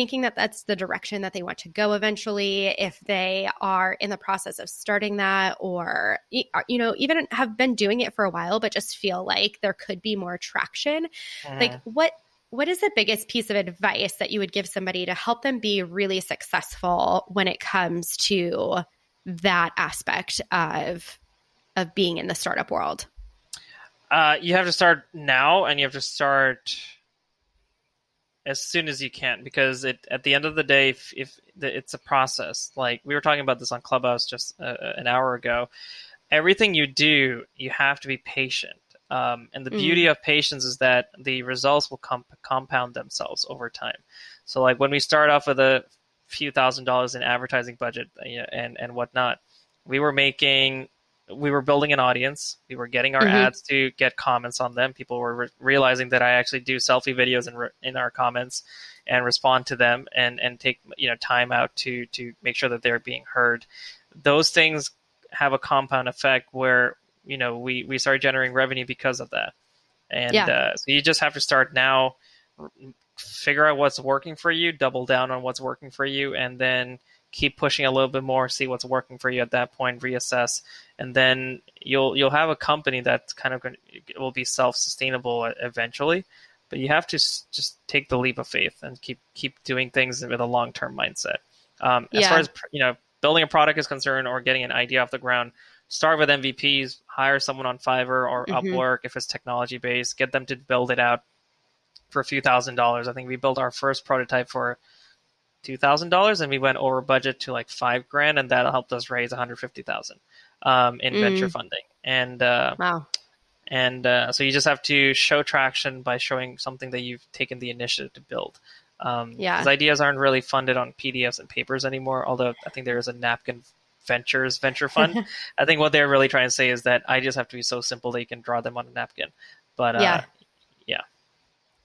thinking that that's the direction that they want to go eventually, if they are in the process of starting that, or, uh, you know, even have been doing it for a while, but just feel like there could be more traction. Like, mm-hmm. what what is the biggest piece of advice that you would give somebody to help them be really successful when it comes to that aspect of of being in the startup world? Uh, you have to start now, and you have to start as soon as you can because it at the end of the day if, if the, it's a process like we were talking about this on clubhouse just uh, uh, an hour ago. Everything you do you have to be patient. Um, and the mm. beauty of patience is that the results will comp- compound themselves over time. So like when we start off with a few thousand dollars in advertising budget uh, and and whatnot we were making we were building an audience. We were getting our mm-hmm. ads to get comments on them. People were re- realizing that I actually do selfie videos in re- in our comments and respond to them and and take you know time out to to make sure that they're being heard. Those things have a compound effect where you know we we start generating revenue because of that. And yeah. uh, so you just have to start now, figure out what's working for you, double down on what's working for you, and then keep pushing a little bit more, see what's working for you at that point, reassess, and then you'll you'll have a company that's kind of going will be self sustainable eventually. But you have to just take the leap of faith and keep keep doing things with a long term mindset. Um, as far as you know, building a product is concerned, or getting an idea off the ground, start with MVPs. Hire someone on Fiverr or mm-hmm. Upwork if it's technology based. Get them to build it out for a few thousand dollars. I think we built our first prototype for two thousand dollars, and we went over budget to like five grand, and that helped us raise one hundred fifty thousand um, in mm. venture funding. And uh, wow, and uh, so you just have to show traction by showing something that you've taken the initiative to build. Um, yeah, because ideas aren't really funded on PDFs and papers anymore. Although I think there is a napkin ventures venture fund. (laughs) I think what they're really trying to say is that ideas have to be so simple that you can draw them on a napkin. But uh, yeah, yeah.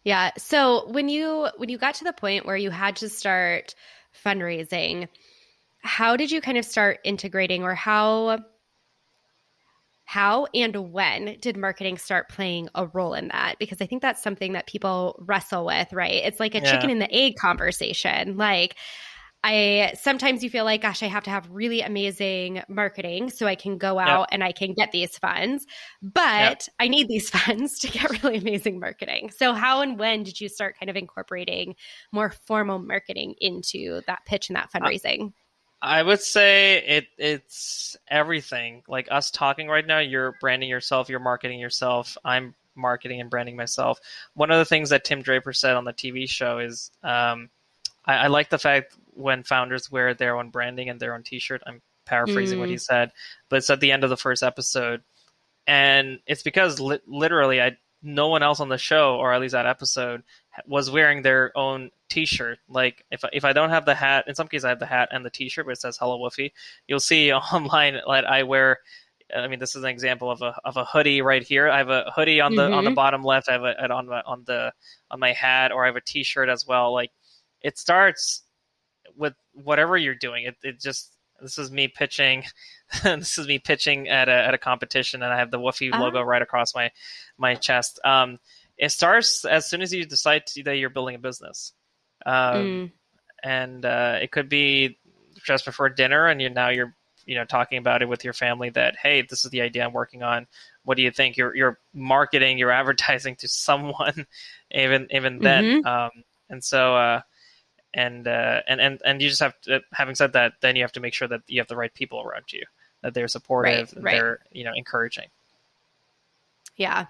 Yeah. So when you when you got to the point where you had to start fundraising, how did you kind of start integrating or how how and when did marketing start playing a role in that? Because I think that's something that people wrestle with, right? It's like a yeah. chicken and the egg conversation. Like I sometimes you feel like, gosh, I have to have really amazing marketing so I can go out yep. and I can get these funds, but yep. I need these (laughs) funds to get really amazing marketing. So, how and when did you start kind of incorporating more formal marketing into that pitch and that fundraising? I would say it it's everything. Like us talking right now, you're branding yourself, you're marketing yourself. I'm marketing and branding myself. One of the things that Tim Draper said on the TV show is, um, I, I, like the fact when founders wear their own branding and their own T-shirt. I'm paraphrasing mm. what he mm. said, but it's at the end of the first episode, and it's because li- literally, I no one else on the show, or at least that episode, was wearing their own T-shirt. Like if if I don't have the hat, in some cases I have the hat and the T-shirt, but it says "Hello Woofy." You'll see (laughs) online that I wear. I mean, this is an example of a of a hoodie right here. I have a hoodie on the mm-hmm. on the mm-hmm. bottom left. I have it on my on the on my hat, or I have a T-shirt as well. Like it starts with whatever you're doing. It it just this is me pitching. (laughs) this is me pitching at a at a competition, and I have the Woofy uh-huh. logo right across my my chest. Um, it starts as soon as you decide to, that you're building a business, um, mm. and uh, it could be just before dinner, and you now you're you know talking about it with your family that hey, this is the idea I'm working on. What do you think? You're you're marketing, you're (laughs) advertising to someone, (laughs) even even then, mm-hmm. um, and so. Uh, and uh, and and and you just have to, having said that, then you have to make sure that you have the right people around you, that they're supportive, right, right. they're you know encouraging. Yeah,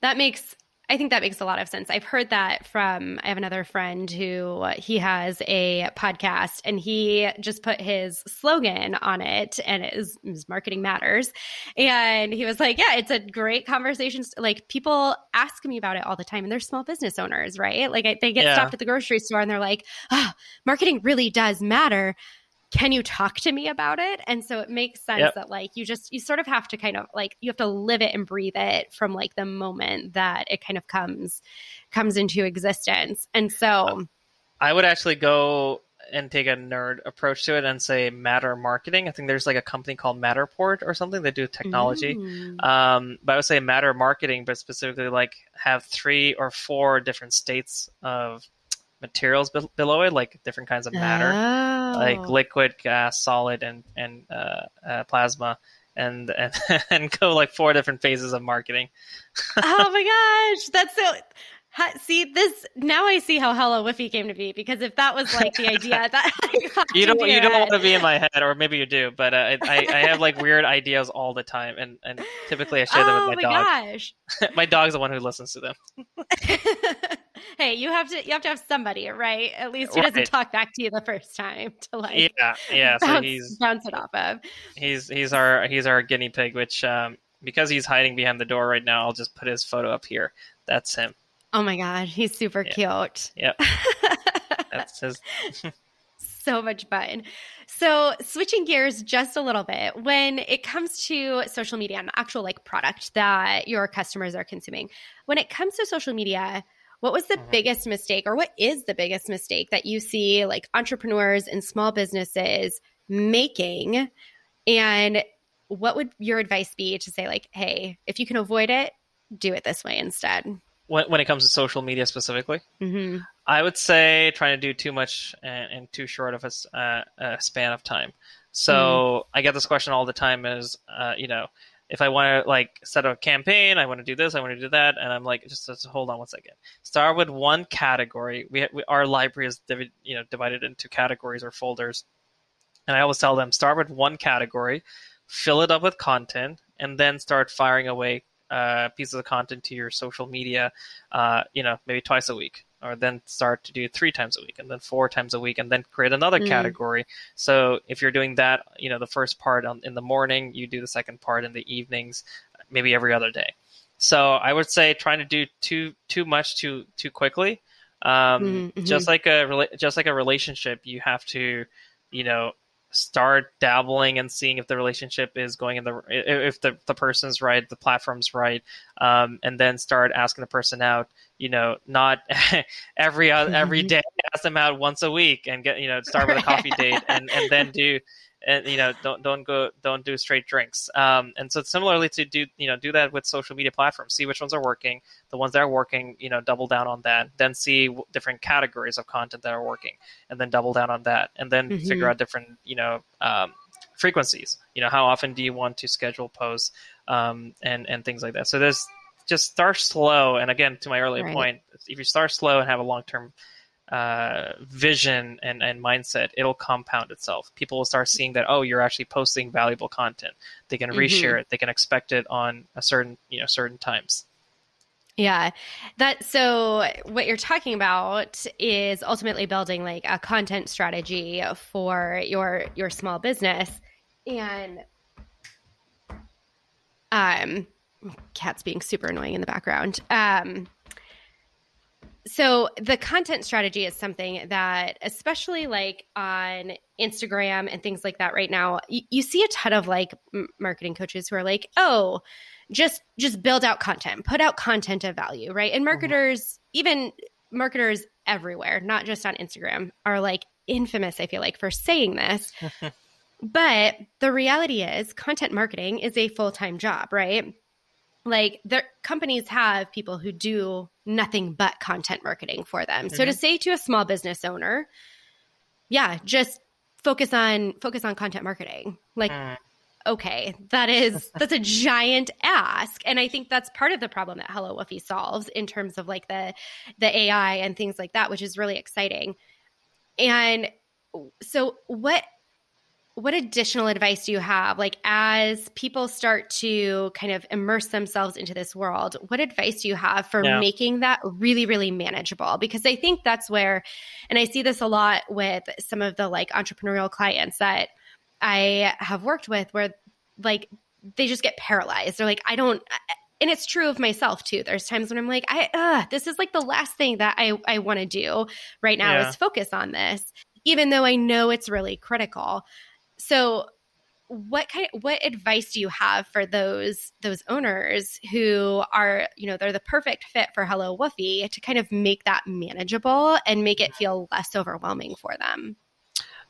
that makes I think that makes a lot of sense. I've heard that from, I have another friend who he has a podcast and he just put his slogan on it and it is, marketing matters. And he was like, yeah, it's a great conversation. Like people ask me about it all the time and they're small business owners, right? Like they get yeah. stopped at the grocery store and they're like, oh, marketing really does matter can you talk to me about it? And so it makes sense yep. that like you just you sort of have to kind of like you have to live it and breathe it from like the moment that it kind of comes comes into existence. And so i would actually go and take a nerd approach to it and say matter marketing. I think there's like a company called matterport or something. That do technology. Mm. um, but i would say matter marketing but specifically like have three or four different states of materials be- below it, like different kinds of matter, oh. like liquid, gas, solid, and and uh, uh, plasma, and (laughs) and and go like four different phases of marketing. (laughs) oh my gosh, that's so. See this now. I see how Hello Woofy came to be because if that was like the idea (laughs) that you don't you don't want to be in my head, or maybe you do, but uh, I I have like weird ideas all the time, and and typically I share them oh with my, my dog. Gosh. my dog's the one who listens to them hey, you have to you have to have somebody, right? At least he doesn't talk back to you the first time to like yeah yeah. Bounce, so he's bounce it off of. He's he's our he's our guinea pig, which um, because he's hiding behind the door right now, I'll just put his photo up here. That's him. Oh my god, he's super yeah. cute. Yep. (laughs) That's his. so much fun. So, switching gears just a little bit, when it comes to social media and the actual like product that your customers are consuming, when it comes to social media, what was the mm-hmm. biggest mistake, or what is the biggest mistake that you see like entrepreneurs and small businesses making? And what would your advice be to say, like, hey, if you can avoid it, do it this way instead? When, when it comes to social media specifically, mm-hmm. I would say trying to do too much and too short of a, uh, a span of time. So mm. I get this question all the time: is uh, you know, if I want to like set up a campaign, I want to do this, I want to do that, and I'm like, just, just hold on one second. Start with one category. We, we our library is divi- you know divided into categories or folders, and I always tell them start with one category, fill it up with content, and then start firing away uh, pieces of content to your social media. Uh, you know, maybe twice a week or then start to do three times a week and then four times a week and then create another mm. category so if you're doing that you know the first part on, in the morning you do the second part in the evenings maybe every other day so i would say trying to do too too much too too quickly um, mm-hmm. just like a just like a relationship you have to you know start dabbling and seeing if the relationship is going in the if the, the person's right the platform's right um, and then start asking the person out you know not (laughs) every every day ask them out once a week and get you know start with a coffee (laughs) date and and then do and you know don't don't go don't do straight drinks um, and so similarly to do you know do that with social media platforms see which ones are working the ones that are working you know double down on that then see different categories of content that are working and then double down on that and then mm-hmm. figure out different you know um, frequencies you know how often do you want to schedule posts um, and and things like that so there's just start slow and again to my earlier right. point if you start slow and have a long term uh, vision and, and mindset, it'll compound itself. People will start seeing that, oh, you're actually posting valuable content. They can mm-hmm. reshare it. They can expect it on a certain, you know, certain times. Yeah. That so what you're talking about is ultimately building like a content strategy for your your small business and um cats being super annoying in the background. Um so the content strategy is something that especially like on instagram and things like that right now you, you see a ton of like m- marketing coaches who are like oh just just build out content put out content of value right and mm-hmm. marketers mm-hmm. even marketers everywhere not just on instagram are like infamous i feel like for saying this (laughs) but the reality is content marketing is a full-time job right like their companies have people who do nothing but content marketing for them. Mm-hmm. So to mm-hmm. say to a small business owner, yeah, just focus on focus on content marketing. Like mm. okay, that is that's a giant ask and I think that's part of the problem that Hello Woofy solves in terms of like the the AI and things like that, which is really exciting. And so what what additional advice do you have like as people start to kind of immerse themselves into this world what advice do you have for yeah. making that really really manageable because i think that's where and i see this a lot with some of the like entrepreneurial clients that i have worked with where like they just get paralyzed they're like i don't and it's true of myself too. There's times when I'm like, I, uh, this is like the last thing that I, I want to do right now yeah. is focus on this, even though I know it's really critical. So what kind of, what advice do you have for those those owners who are you know they're the perfect fit for hello woofy to kind of make that manageable and make it feel less overwhelming for them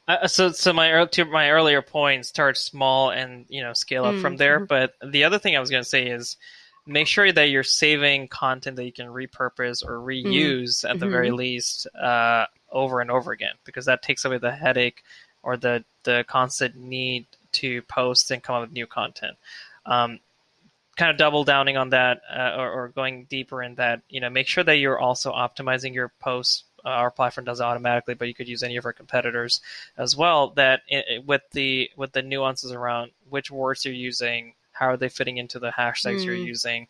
uh, so so my to my earlier point start small and you know scale up mm-hmm. from there but the other thing i was going to say is make sure that you're saving content that you can repurpose or mm-hmm. reuse mm-hmm. at the very mm-hmm. least uh, over and over again because that takes away the headache or the the constant need to post and come up with new content. Um, kind of double downing on that uh, or, or, going deeper in that, you know, make sure that you're also optimizing your posts. Uh, our platform does it automatically, but you could use any of our competitors as well. That it, with the with the nuances around which words you're using, how are they fitting into the hashtags mm. you're using.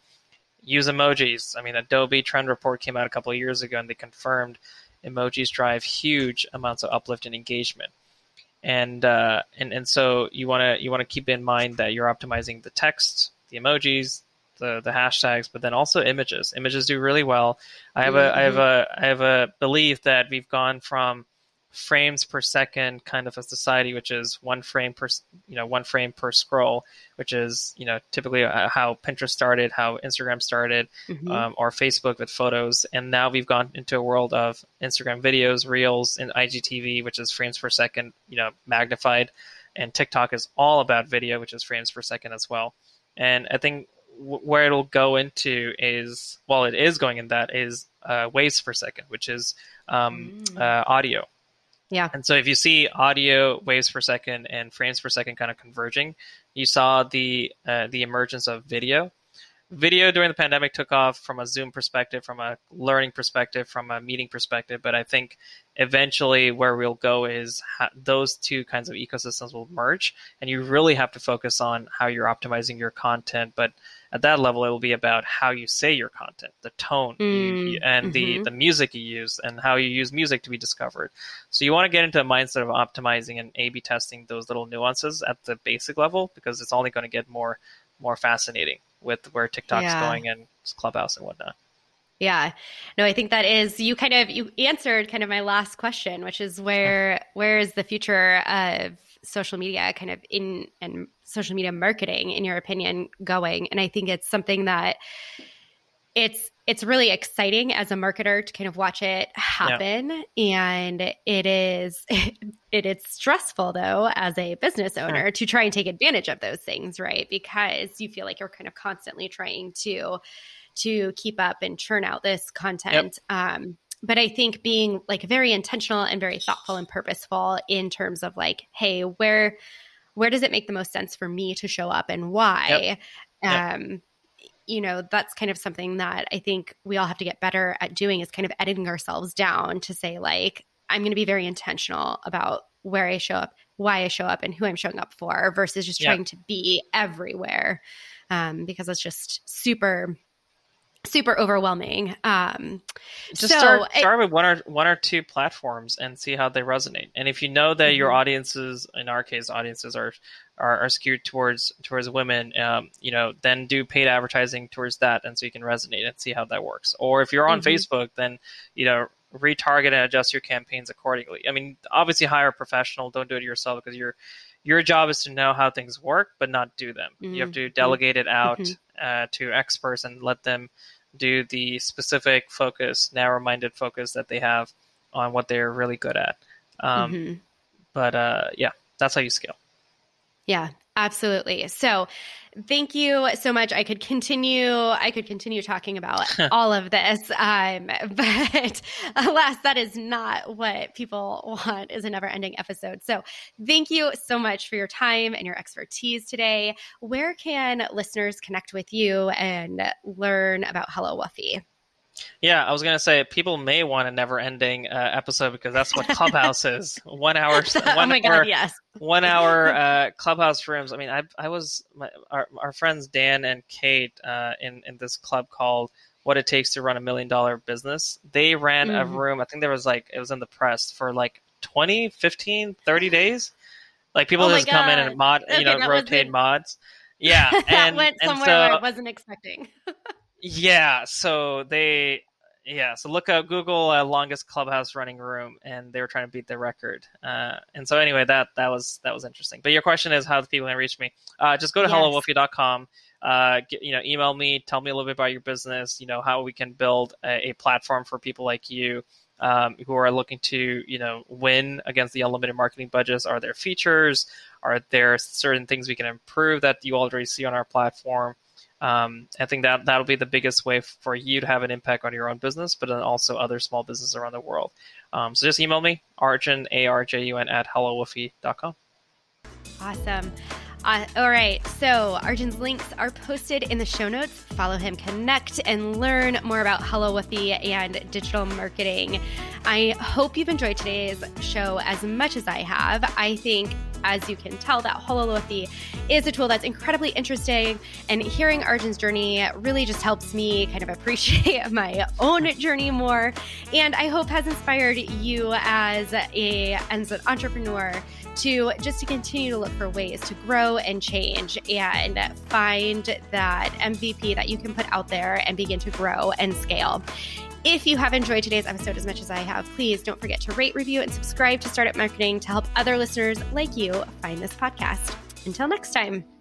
Use emojis. I mean, Adobe Trend Report came out a couple of years ago, and they confirmed emojis drive huge amounts of uplift and engagement and uh, and and so you want to you want to keep in mind that you're optimizing the text, the emojis, the the hashtags, but then also images. Images do really well. I have mm-hmm. a I have mm-hmm. a I have a belief that we've gone from frames per second kind of a society, which is one frame per you know one frame per scroll, which is you know typically uh, how Pinterest started, how Instagram started, mm-hmm. um, or Facebook with photos, and now we've gone into a world of Instagram videos, Reels, and IGTV, which is frames per second, you know magnified, and TikTok is all about video, which is frames per second as well. And I think where it'll go into is well, it is going in that is uh, waves per second, which is um, mm. uh, audio. Yeah. And so if you see audio waves per second and frames per second kind of converging, you saw the uh, the emergence of video. Video during the pandemic took off from a Zoom perspective, from a learning perspective, from a meeting perspective. But I think eventually where we'll go is ha- those two kinds of ecosystems will merge, and you really have to focus on how you're optimizing your content. But at that level, it will be about how you say your content, the tone, mm, you, and mm-hmm. the the music you use, and how you use music to be discovered. So you want to get into a mindset of optimizing and A/B testing those little nuances at the basic level because it's only going to get more more fascinating with where TikTok's yeah. going and Clubhouse and whatnot. Yeah. No, I think that is you kind of you answered kind of my last question, which is where where is the future of social media kind of in and social media marketing in your opinion going? And I think it's something that it's it's really exciting as a marketer to kind of watch it happen yeah. and it is (laughs) it is stressful though as a business owner yeah. to try and take advantage of those things right because you feel like you're kind of constantly trying to to keep up and churn out this content. Yep. Um, but I think being like very intentional and very thoughtful and purposeful in terms of like, hey, where where does it make the most sense for me to show up and why? Yep. Um, you know, that's kind of something that I think we all have to get better at doing is kind of editing ourselves down to say, like, I'm going to be very intentional about where I show up, why I show up, and who I'm showing up for versus just trying to be everywhere. Um, because it's just super super overwhelming. Um, just so start, start with one or one or two platforms and see how they resonate. And if you know that mm-hmm. your audiences, in our case, audiences are are, are skewed towards towards women, um, you know, then do paid advertising towards that, and so you can resonate and see how that works. Or if you're on mm-hmm. Facebook, then you know retarget and adjust your campaigns accordingly. I mean, obviously hire a professional. Don't do it yourself because your your job is to know how things work, but not do them. Mm-hmm. You have to mm-hmm. delegate it out mm-hmm. uh, to experts and let them do the specific focus, narrow-minded focus that they have on what they're really good at. Um, mm-hmm. But uh, yeah, that's how you scale. Yeah, absolutely. So thank you so much. I could continue. I could continue talking about (laughs) all of this, um, (laughs) but alas, that is not what people want. Is a never-ending episode. So thank you so much for your time and your expertise today. Where can listeners connect with you and learn about Hello Woofy? Yeah, I was gonna say people may want a never-ending uh, episode because that's what Clubhouse (laughs) is. One hour. Oh one oh my hour! Yes. One hour (laughs) uh, Clubhouse rooms. I mean, I I was my, our our friends Dan and Kate uh, in in this club called What It Takes to Run a Million Dollar Business. They ran mm. a room. I think there was like it was in the press for like 20, 15, 30 days. Like people oh just come in and mod, you know, rotate mods. Yeah, (laughs) and, that went somewhere so, where I wasn't expecting. Yeah, so they yeah, so look up Google uh, longest clubhouse running room, and they were trying to beat the record. Uh, and so anyway, that that was that was interesting. But your question is how do people can reach me? Uh, just go to yes. hellowoofy.com. Uh, get, you know, email me, tell me a little bit about your business. You know how we can build a, a platform for people like you um, who are looking to you know win against the unlimited marketing budgets. Are there features? Are there certain things we can improve that you already see on our platform? Um, I think that that'll be the biggest way for you to have an impact on your own business, but then also other small businesses around the world. Um, so just email me, arjun, A-R-J-U-N, at hellowoofy.com. Awesome. Uh, all right, so Arjun's links are posted in the show notes. Follow him, connect, and learn more about Woofy and digital marketing. I hope you've enjoyed today's show as much as I have. I think, as you can tell, that Hello Woofy is a tool that's incredibly interesting, and hearing Arjun's journey really just helps me kind of (laughs) appreciate my own journey more. And I hope has inspired you as a as an entrepreneur to just to continue to look for ways to grow and change and find that MVP that you can put out there and begin to grow and scale. If you have enjoyed today's episode as much as I have, please don't forget to rate, review, and subscribe to Startup Marketing to help other listeners like you find this podcast. Until next time.